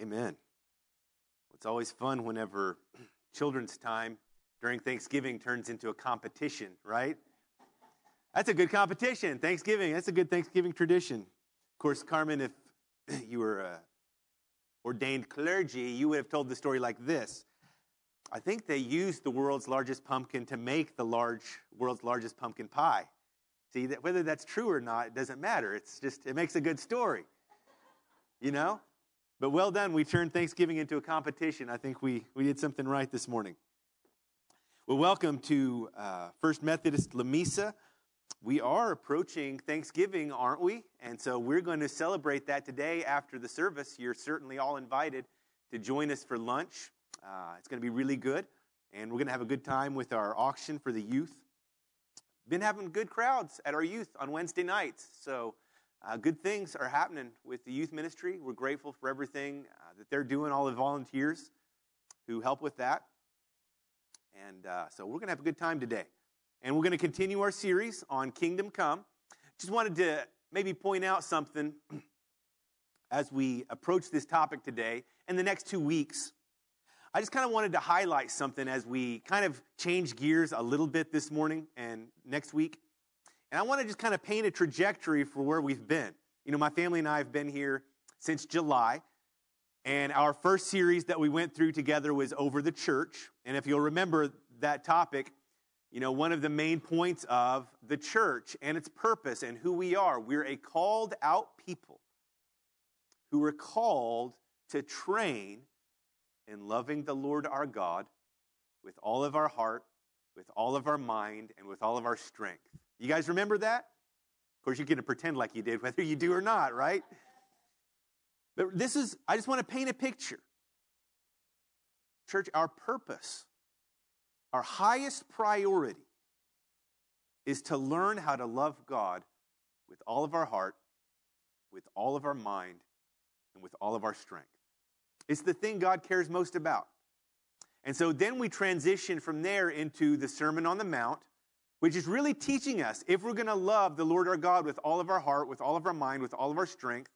Amen. It's always fun whenever children's time during Thanksgiving turns into a competition, right? That's a good competition. Thanksgiving, that's a good Thanksgiving tradition. Of course, Carmen, if you were uh, ordained clergy, you would have told the story like this. I think they used the world's largest pumpkin to make the large world's largest pumpkin pie. See, that whether that's true or not, it doesn't matter. It's just it makes a good story. You know? But well done. We turned Thanksgiving into a competition. I think we, we did something right this morning. Well, welcome to uh, First Methodist Lamesa. We are approaching Thanksgiving, aren't we? And so we're going to celebrate that today after the service. You're certainly all invited to join us for lunch. Uh, it's going to be really good, and we're going to have a good time with our auction for the youth. Been having good crowds at our youth on Wednesday nights, so uh, good things are happening with the youth ministry. We're grateful for everything uh, that they're doing, all the volunteers who help with that. And uh, so we're going to have a good time today. And we're going to continue our series on Kingdom Come. Just wanted to maybe point out something as we approach this topic today and the next two weeks. I just kind of wanted to highlight something as we kind of change gears a little bit this morning and next week. And I want to just kind of paint a trajectory for where we've been. You know, my family and I have been here since July. And our first series that we went through together was over the church. And if you'll remember that topic, you know, one of the main points of the church and its purpose and who we are. We're a called out people who are called to train in loving the Lord our God with all of our heart, with all of our mind, and with all of our strength. You guys remember that? Of course, you're going to pretend like you did, whether you do or not, right? But this is, I just want to paint a picture. Church, our purpose our highest priority is to learn how to love God with all of our heart, with all of our mind, and with all of our strength. It's the thing God cares most about. And so then we transition from there into the Sermon on the Mount, which is really teaching us if we're going to love the Lord our God with all of our heart, with all of our mind, with all of our strength,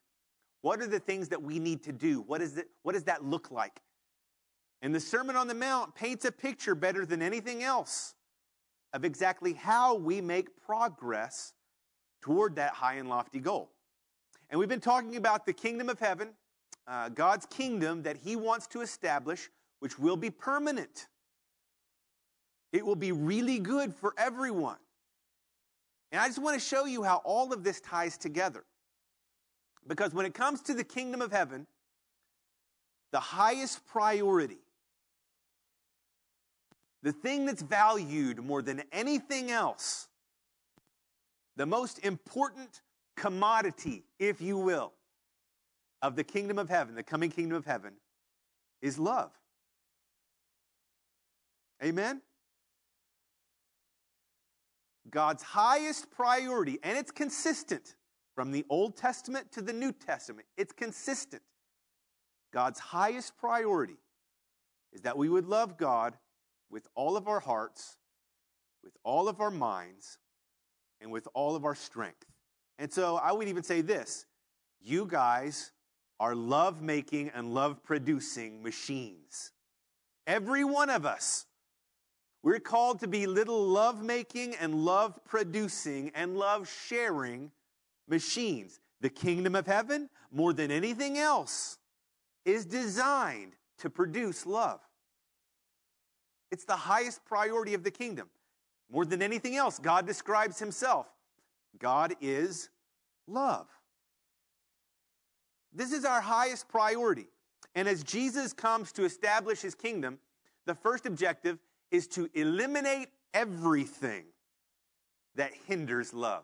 what are the things that we need to do? What, is it, what does that look like? And the Sermon on the Mount paints a picture better than anything else of exactly how we make progress toward that high and lofty goal. And we've been talking about the kingdom of heaven, uh, God's kingdom that He wants to establish, which will be permanent. It will be really good for everyone. And I just want to show you how all of this ties together. Because when it comes to the kingdom of heaven, the highest priority the thing that's valued more than anything else, the most important commodity, if you will, of the kingdom of heaven, the coming kingdom of heaven, is love. Amen? God's highest priority, and it's consistent from the Old Testament to the New Testament, it's consistent. God's highest priority is that we would love God with all of our hearts, with all of our minds, and with all of our strength. And so I would even say this you guys are love making and love producing machines. Every one of us. We're called to be little love making and love producing and love sharing machines. The kingdom of heaven, more than anything else, is designed to produce love. It's the highest priority of the kingdom. More than anything else, God describes himself God is love. This is our highest priority. And as Jesus comes to establish his kingdom, the first objective is to eliminate everything that hinders love.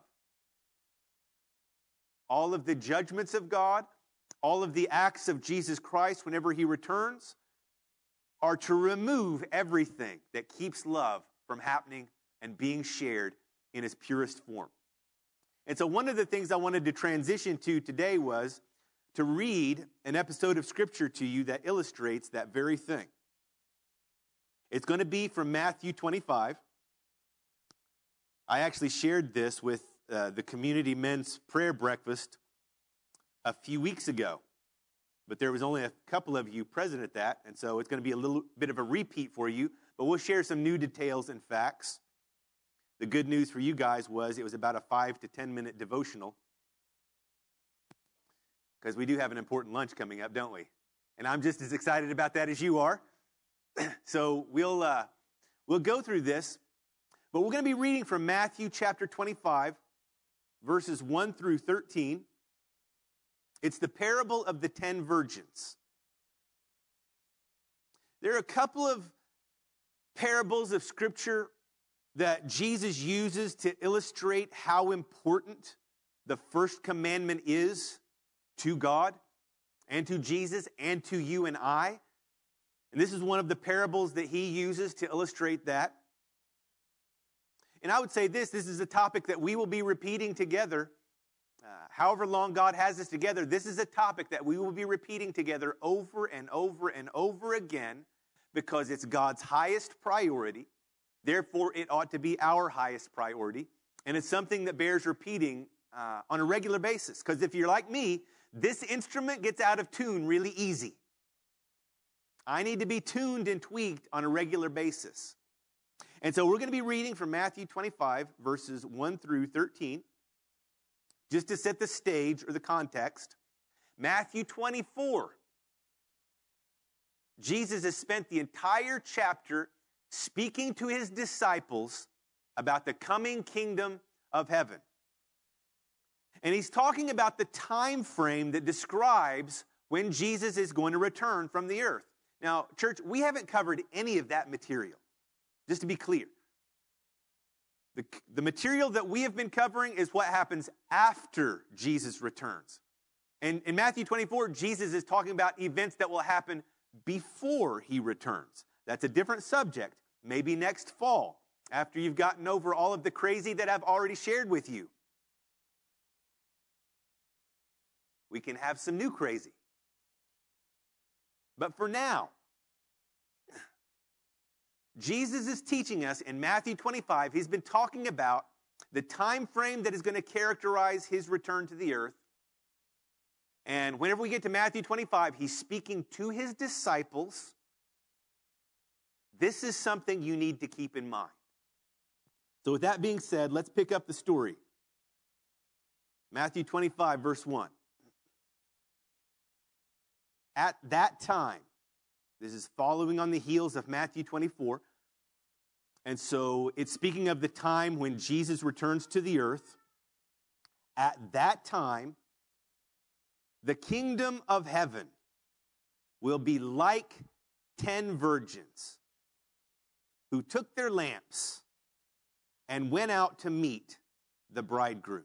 All of the judgments of God, all of the acts of Jesus Christ whenever he returns, are to remove everything that keeps love from happening and being shared in its purest form. And so, one of the things I wanted to transition to today was to read an episode of Scripture to you that illustrates that very thing. It's going to be from Matthew 25. I actually shared this with uh, the community men's prayer breakfast a few weeks ago. but there was only a couple of you present at that, and so it's going to be a little bit of a repeat for you, but we'll share some new details and facts. The good news for you guys was it was about a five to 10 minute devotional because we do have an important lunch coming up, don't we? And I'm just as excited about that as you are. so we'll, uh, we'll go through this, but we're going to be reading from Matthew chapter 25, verses 1 through 13. It's the parable of the ten virgins. There are a couple of parables of scripture that Jesus uses to illustrate how important the first commandment is to God and to Jesus and to you and I. And this is one of the parables that he uses to illustrate that. And I would say this this is a topic that we will be repeating together. Uh, however long God has us together, this is a topic that we will be repeating together over and over and over again because it's God's highest priority. Therefore, it ought to be our highest priority. And it's something that bears repeating uh, on a regular basis. Because if you're like me, this instrument gets out of tune really easy. I need to be tuned and tweaked on a regular basis. And so we're going to be reading from Matthew 25, verses 1 through 13, just to set the stage or the context. Matthew 24. Jesus has spent the entire chapter speaking to his disciples about the coming kingdom of heaven. And he's talking about the time frame that describes when Jesus is going to return from the earth. Now, church, we haven't covered any of that material, just to be clear. The, the material that we have been covering is what happens after Jesus returns. And in Matthew 24, Jesus is talking about events that will happen before he returns. That's a different subject. Maybe next fall, after you've gotten over all of the crazy that I've already shared with you. We can have some new crazy. But for now, Jesus is teaching us in Matthew 25, he's been talking about the time frame that is going to characterize his return to the earth. And whenever we get to Matthew 25, he's speaking to his disciples. This is something you need to keep in mind. So, with that being said, let's pick up the story. Matthew 25, verse 1 at that time. This is following on the heels of Matthew 24. And so it's speaking of the time when Jesus returns to the earth. At that time, the kingdom of heaven will be like ten virgins who took their lamps and went out to meet the bridegroom.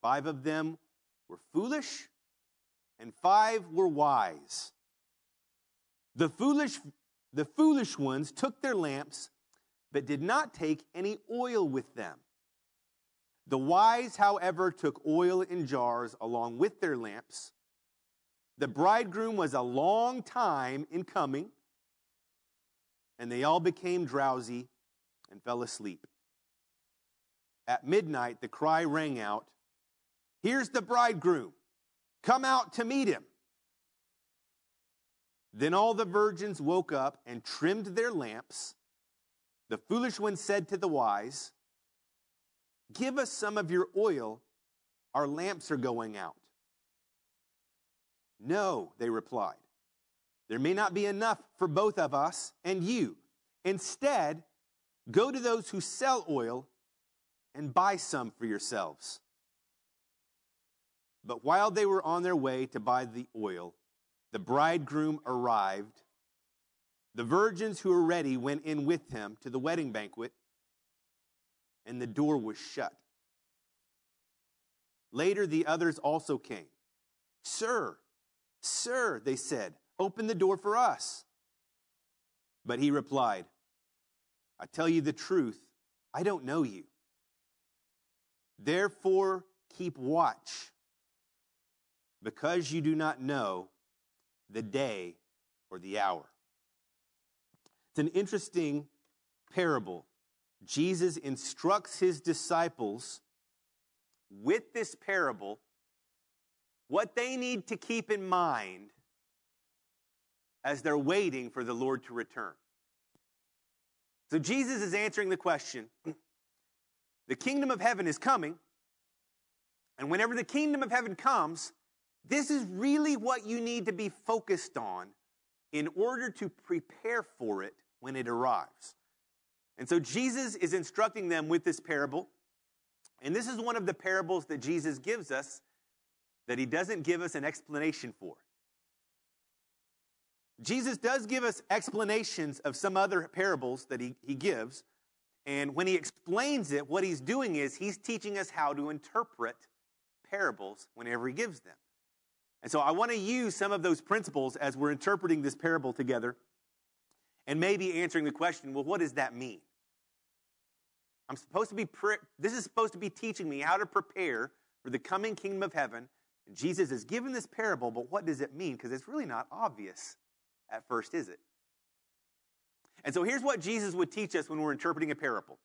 Five of them were foolish and five were wise. The foolish, the foolish ones took their lamps, but did not take any oil with them. The wise, however, took oil in jars along with their lamps. The bridegroom was a long time in coming, and they all became drowsy and fell asleep. At midnight, the cry rang out Here's the bridegroom. Come out to meet him. Then all the virgins woke up and trimmed their lamps. The foolish one said to the wise, Give us some of your oil, our lamps are going out. No, they replied. There may not be enough for both of us and you. Instead, go to those who sell oil and buy some for yourselves. But while they were on their way to buy the oil, the bridegroom arrived. The virgins who were ready went in with him to the wedding banquet, and the door was shut. Later, the others also came. Sir, sir, they said, open the door for us. But he replied, I tell you the truth, I don't know you. Therefore, keep watch because you do not know the day or the hour. It's an interesting parable. Jesus instructs his disciples with this parable what they need to keep in mind as they're waiting for the Lord to return. So Jesus is answering the question the kingdom of heaven is coming. And whenever the kingdom of heaven comes, this is really what you need to be focused on in order to prepare for it when it arrives. And so Jesus is instructing them with this parable. And this is one of the parables that Jesus gives us that he doesn't give us an explanation for. Jesus does give us explanations of some other parables that he, he gives. And when he explains it, what he's doing is he's teaching us how to interpret parables whenever he gives them. And so I want to use some of those principles as we're interpreting this parable together and maybe answering the question well, what does that mean? I'm supposed to be, pre- this is supposed to be teaching me how to prepare for the coming kingdom of heaven. And Jesus has given this parable, but what does it mean? Because it's really not obvious at first, is it? And so here's what Jesus would teach us when we're interpreting a parable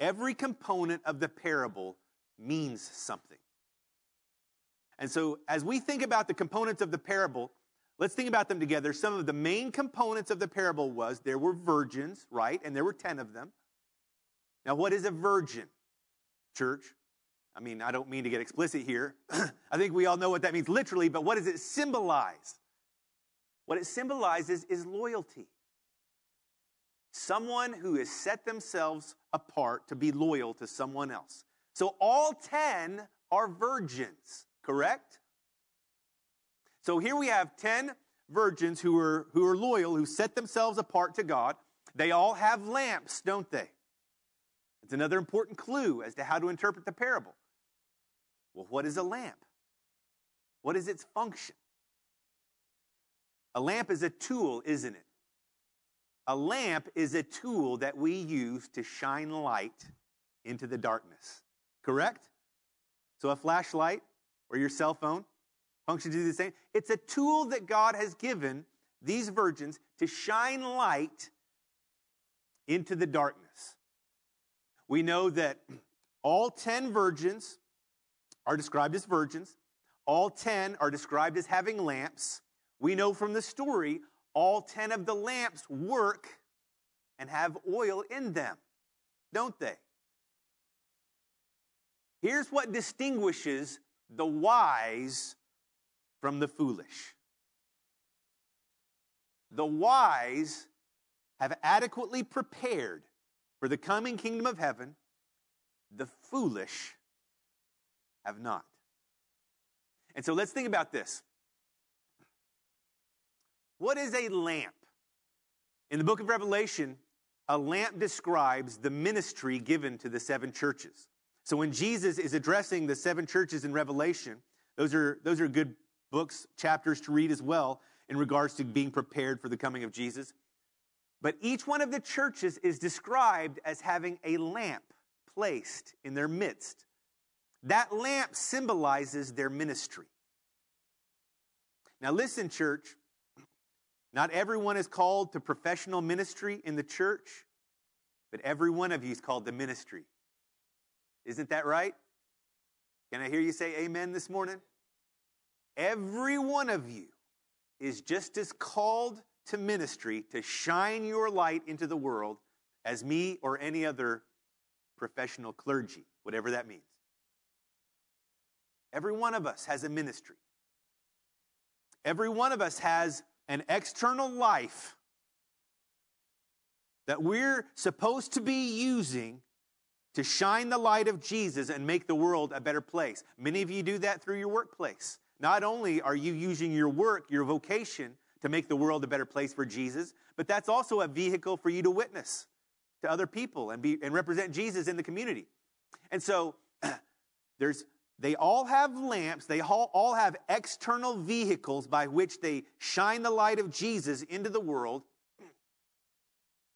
every component of the parable means something. And so as we think about the components of the parable, let's think about them together. Some of the main components of the parable was there were virgins, right? And there were 10 of them. Now, what is a virgin, church? I mean, I don't mean to get explicit here. I think we all know what that means literally, but what does it symbolize? What it symbolizes is loyalty. Someone who has set themselves apart to be loyal to someone else. So all 10 are virgins, correct? So here we have 10 virgins who are, who are loyal, who set themselves apart to God. They all have lamps, don't they? It's another important clue as to how to interpret the parable. Well, what is a lamp? What is its function? A lamp is a tool, isn't it? A lamp is a tool that we use to shine light into the darkness. Correct? So a flashlight or your cell phone functions do the same. It's a tool that God has given these virgins to shine light into the darkness. We know that all 10 virgins are described as virgins. All 10 are described as having lamps. We know from the story all 10 of the lamps work and have oil in them, don't they? Here's what distinguishes the wise from the foolish. The wise have adequately prepared for the coming kingdom of heaven, the foolish have not. And so let's think about this. What is a lamp? In the book of Revelation, a lamp describes the ministry given to the seven churches. So when Jesus is addressing the seven churches in Revelation, those are, those are good books, chapters to read as well in regards to being prepared for the coming of Jesus. But each one of the churches is described as having a lamp placed in their midst. That lamp symbolizes their ministry. Now, listen, church, not everyone is called to professional ministry in the church, but every one of you is called to ministry. Isn't that right? Can I hear you say amen this morning? Every one of you is just as called to ministry to shine your light into the world as me or any other professional clergy, whatever that means. Every one of us has a ministry. Every one of us has an external life that we're supposed to be using to shine the light of Jesus and make the world a better place. Many of you do that through your workplace. Not only are you using your work, your vocation, to make the world a better place for Jesus, but that's also a vehicle for you to witness to other people and, be, and represent Jesus in the community. And so there's they all have lamps, they all, all have external vehicles by which they shine the light of Jesus into the world.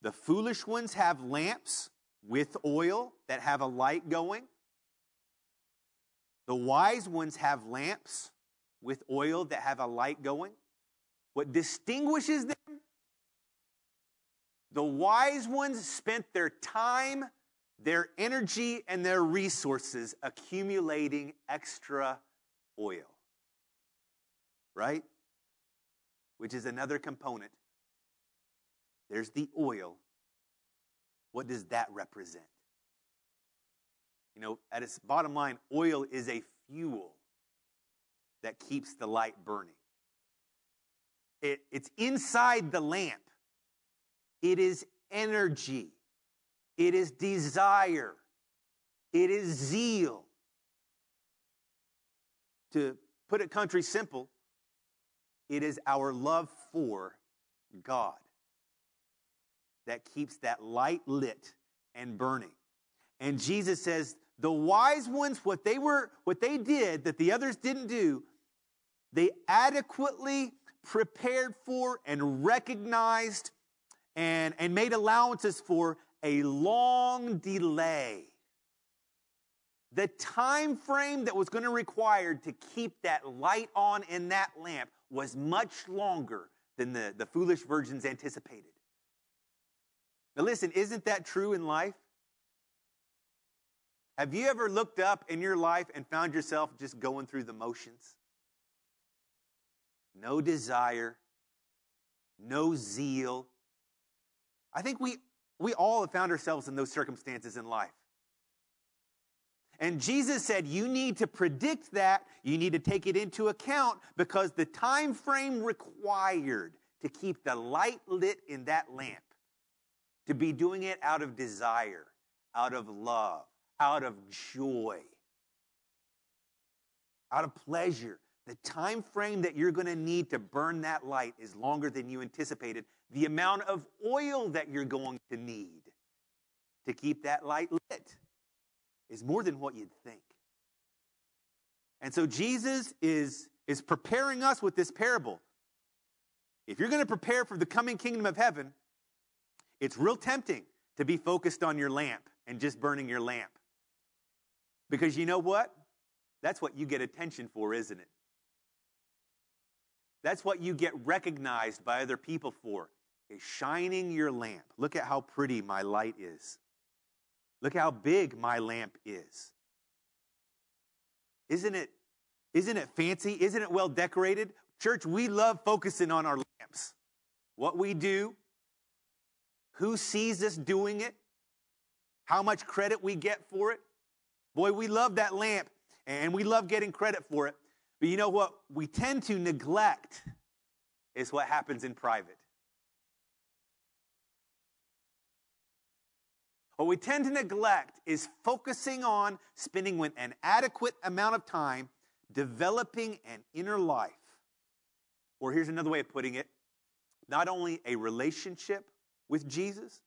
The foolish ones have lamps with oil that have a light going. The wise ones have lamps with oil that have a light going. What distinguishes them? The wise ones spent their time their energy and their resources accumulating extra oil. right? Which is another component. There's the oil. What does that represent? You know, at its bottom line, oil is a fuel that keeps the light burning. It, it's inside the lamp. It is energy. It is desire. It is zeal. To put it country simple, it is our love for God that keeps that light lit and burning. And Jesus says, the wise ones, what they were, what they did that the others didn't do, they adequately prepared for and recognized and, and made allowances for a long delay. The time frame that was going to require to keep that light on in that lamp was much longer than the, the foolish virgins anticipated. Now, listen, isn't that true in life? Have you ever looked up in your life and found yourself just going through the motions? No desire, no zeal. I think we, we all have found ourselves in those circumstances in life. And Jesus said, You need to predict that. You need to take it into account because the time frame required to keep the light lit in that lamp, to be doing it out of desire, out of love, out of joy, out of pleasure. The time frame that you're going to need to burn that light is longer than you anticipated. The amount of oil that you're going to need to keep that light lit is more than what you'd think. And so Jesus is, is preparing us with this parable. If you're going to prepare for the coming kingdom of heaven, it's real tempting to be focused on your lamp and just burning your lamp. Because you know what? That's what you get attention for, isn't it? That's what you get recognized by other people for, is shining your lamp. Look at how pretty my light is. Look how big my lamp is. Isn't it, isn't it fancy? Isn't it well decorated? Church, we love focusing on our lamps. What we do, who sees us doing it, how much credit we get for it. Boy, we love that lamp and we love getting credit for it. But you know what we tend to neglect is what happens in private. What we tend to neglect is focusing on spending an adequate amount of time developing an inner life. Or here's another way of putting it not only a relationship with Jesus,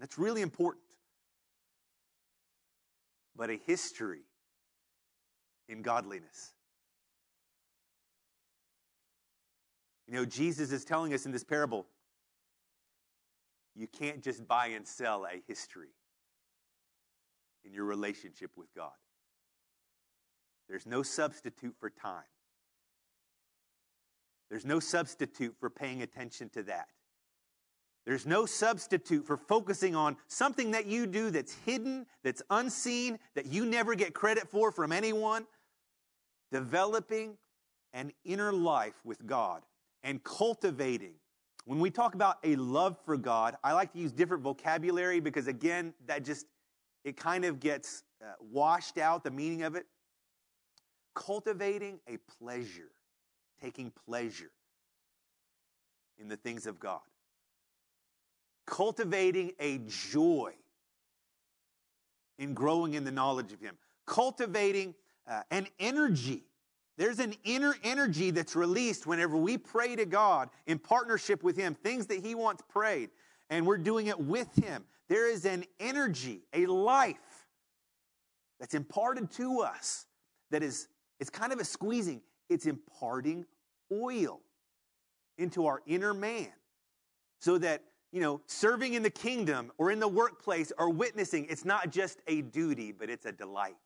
that's really important, but a history in godliness. You know, Jesus is telling us in this parable you can't just buy and sell a history in your relationship with God. There's no substitute for time. There's no substitute for paying attention to that. There's no substitute for focusing on something that you do that's hidden, that's unseen, that you never get credit for from anyone. Developing an inner life with God and cultivating. When we talk about a love for God, I like to use different vocabulary because, again, that just, it kind of gets uh, washed out, the meaning of it. Cultivating a pleasure, taking pleasure in the things of God cultivating a joy in growing in the knowledge of Him, cultivating uh, an energy. There's an inner energy that's released whenever we pray to God in partnership with Him, things that He wants prayed, and we're doing it with Him. There is an energy, a life that's imparted to us that is it's kind of a squeezing. It's imparting oil into our inner man so that you know, serving in the kingdom or in the workplace or witnessing, it's not just a duty, but it's a delight.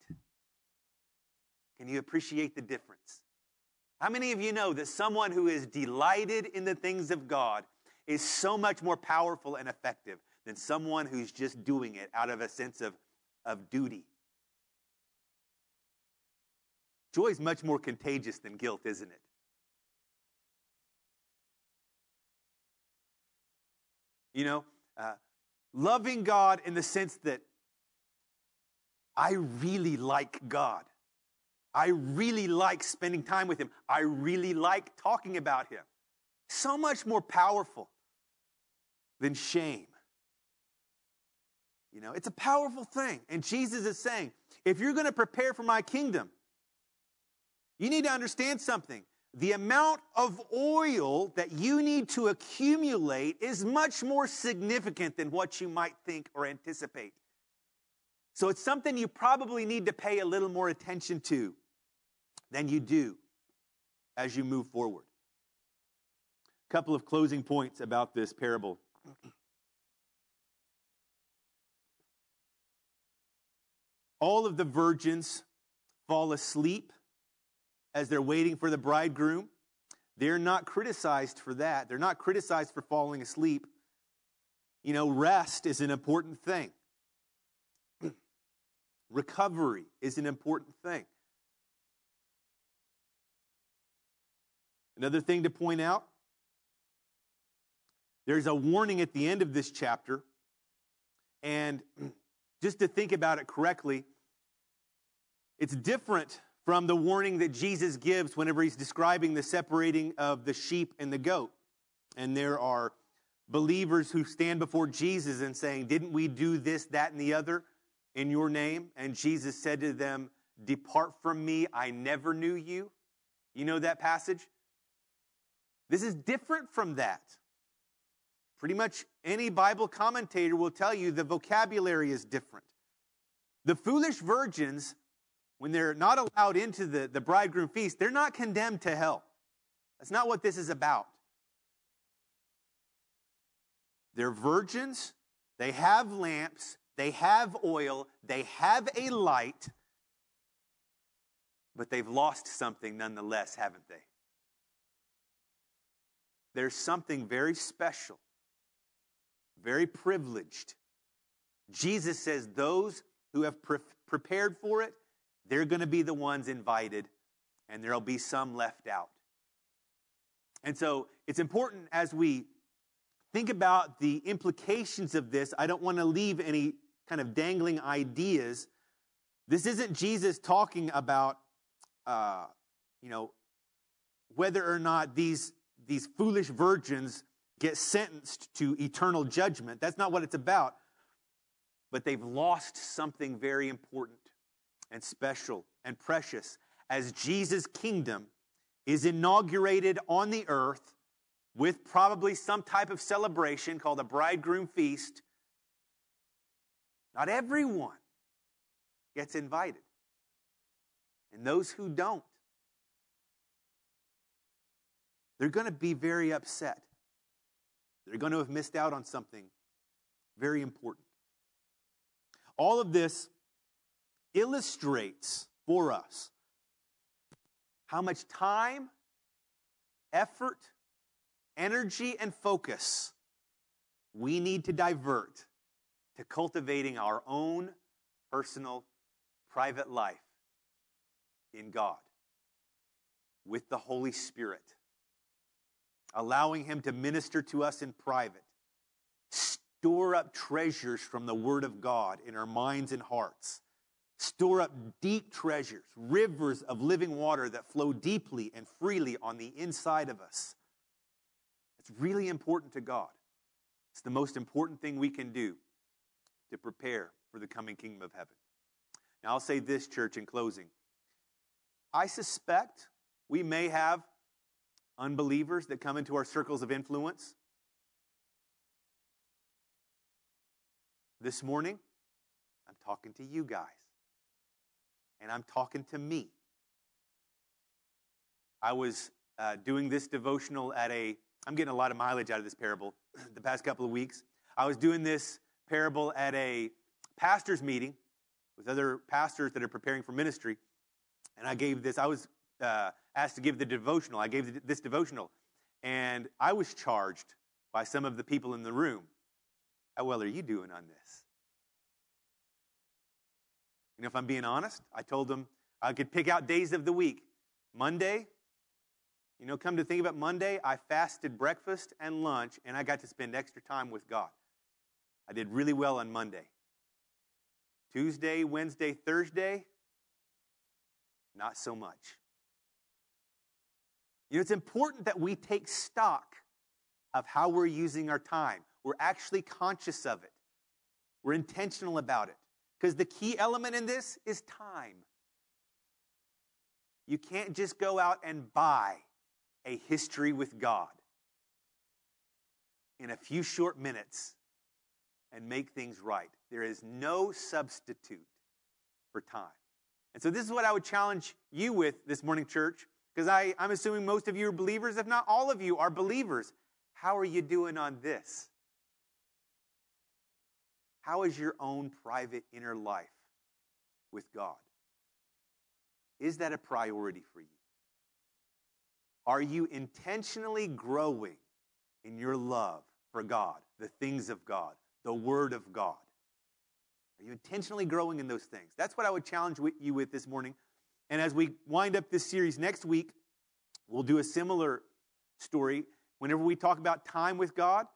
Can you appreciate the difference? How many of you know that someone who is delighted in the things of God is so much more powerful and effective than someone who's just doing it out of a sense of, of duty? Joy is much more contagious than guilt, isn't it? You know, uh, loving God in the sense that I really like God. I really like spending time with Him. I really like talking about Him. So much more powerful than shame. You know, it's a powerful thing. And Jesus is saying, if you're going to prepare for my kingdom, you need to understand something. The amount of oil that you need to accumulate is much more significant than what you might think or anticipate. So it's something you probably need to pay a little more attention to than you do as you move forward. A couple of closing points about this parable. All of the virgins fall asleep as they're waiting for the bridegroom. They're not criticized for that. They're not criticized for falling asleep. You know, rest is an important thing. Recovery is an important thing. Another thing to point out there's a warning at the end of this chapter. And just to think about it correctly, it's different from the warning that Jesus gives whenever he's describing the separating of the sheep and the goat. And there are believers who stand before Jesus and saying, Didn't we do this, that, and the other in your name? And Jesus said to them, Depart from me, I never knew you. You know that passage? This is different from that. Pretty much any Bible commentator will tell you the vocabulary is different. The foolish virgins when they're not allowed into the, the bridegroom feast, they're not condemned to hell. That's not what this is about. They're virgins, they have lamps, they have oil, they have a light, but they've lost something nonetheless, haven't they? There's something very special, very privileged. Jesus says those who have pre- prepared for it, they're going to be the ones invited, and there'll be some left out. And so it's important as we think about the implications of this. I don't want to leave any kind of dangling ideas. This isn't Jesus talking about, uh, you know, whether or not these, these foolish virgins get sentenced to eternal judgment. That's not what it's about. But they've lost something very important and special and precious as Jesus' kingdom is inaugurated on the earth with probably some type of celebration called a bridegroom feast. Not everyone gets invited. And those who don't, they're going to be very upset. They're going to have missed out on something very important. All of this illustrates for us how much time, effort, energy, and focus we need to divert to cultivating our own personal, private life in God with the Holy Spirit, allowing Him to minister to us in private. Store up treasures from the Word of God in our minds and hearts store up deep treasures, rivers of living water that flow deeply and freely on the inside of us. It's really important to God. It's the most important thing we can do to prepare for the coming kingdom of heaven. Now, I'll say this, church, in closing. I suspect we may have unbelievers that come into our circles of influence. This morning, I'm talking to you guys and I'm talking to me. I was uh, doing this devotional at a, I'm getting a lot of mileage out of this parable the past couple of weeks. I was doing this parable at a pastor's meeting with other pastors that are preparing for ministry. And I gave this, I was uh, asked to give the devotional. I gave this devotional. And I was charged by some of the people in the room. How well are you doing on this? And if I'm being honest, I told them I could pick out days of the week. Monday, You know, come to think about Monday, I fasted breakfast and lunch, and I got to spend extra time with God. I did really well on Monday. Tuesday, Wednesday, Thursday, not so much. You know, it's important that we take stock of how we're using our time. We're actually conscious of it, we're intentional about it. Because the key element in this is time. You can't just go out and buy a history with God in a few short minutes and make things right. There is no substitute for time. And so, this is what I would challenge you with this morning, church, because I'm assuming most of you are believers, if not all of you are believers. How are you doing on this? How is your own private inner life with God? Is that a priority for you? Are you intentionally growing in your love for God, the things of God, the Word of God? Are you intentionally growing in those things? That's what I would challenge you with this morning. And as we wind up this series next week, we'll do a similar story. Whenever we talk about time with God,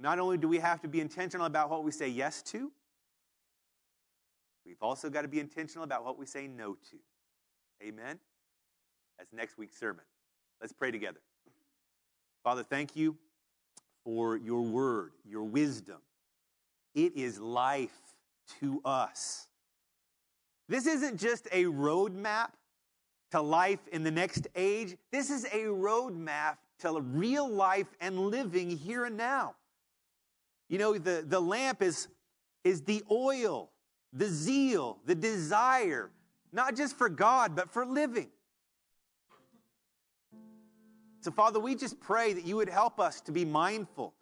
not only do we have to be intentional about what we say yes to, we've also got to be intentional about what we say no to. Amen? That's next week's sermon. Let's pray together. Father, thank you for your word, your wisdom. It is life to us. This isn't just a roadmap to life in the next age. This is a roadmap to real life and living here and now. You know, the, the lamp is, is the oil, the zeal, the desire, not just for God, but for living. So, Father, we just pray that you would help us to be mindful.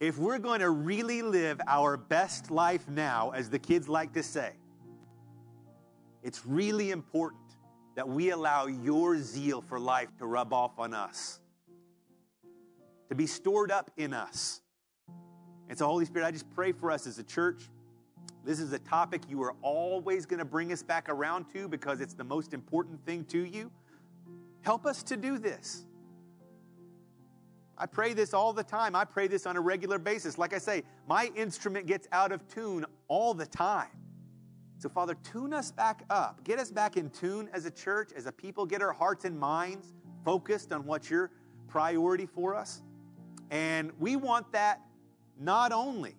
If we're going to really live our best life now, as the kids like to say, it's really important that we allow your zeal for life to rub off on us, to be stored up in us. And so, Holy Spirit, I just pray for us as a church. This is a topic you are always going to bring us back around to because it's the most important thing to you. Help us to do this. I pray this all the time. I pray this on a regular basis. Like I say, my instrument gets out of tune all the time. So, Father, tune us back up. Get us back in tune as a church, as a people. Get our hearts and minds focused on what's your priority for us. And we want that not only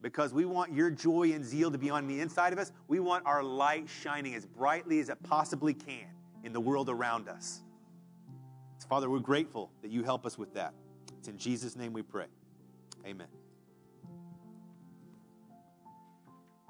because we want your joy and zeal to be on the inside of us, we want our light shining as brightly as it possibly can in the world around us. Father, we're grateful that you help us with that. It's in Jesus' name we pray. Amen.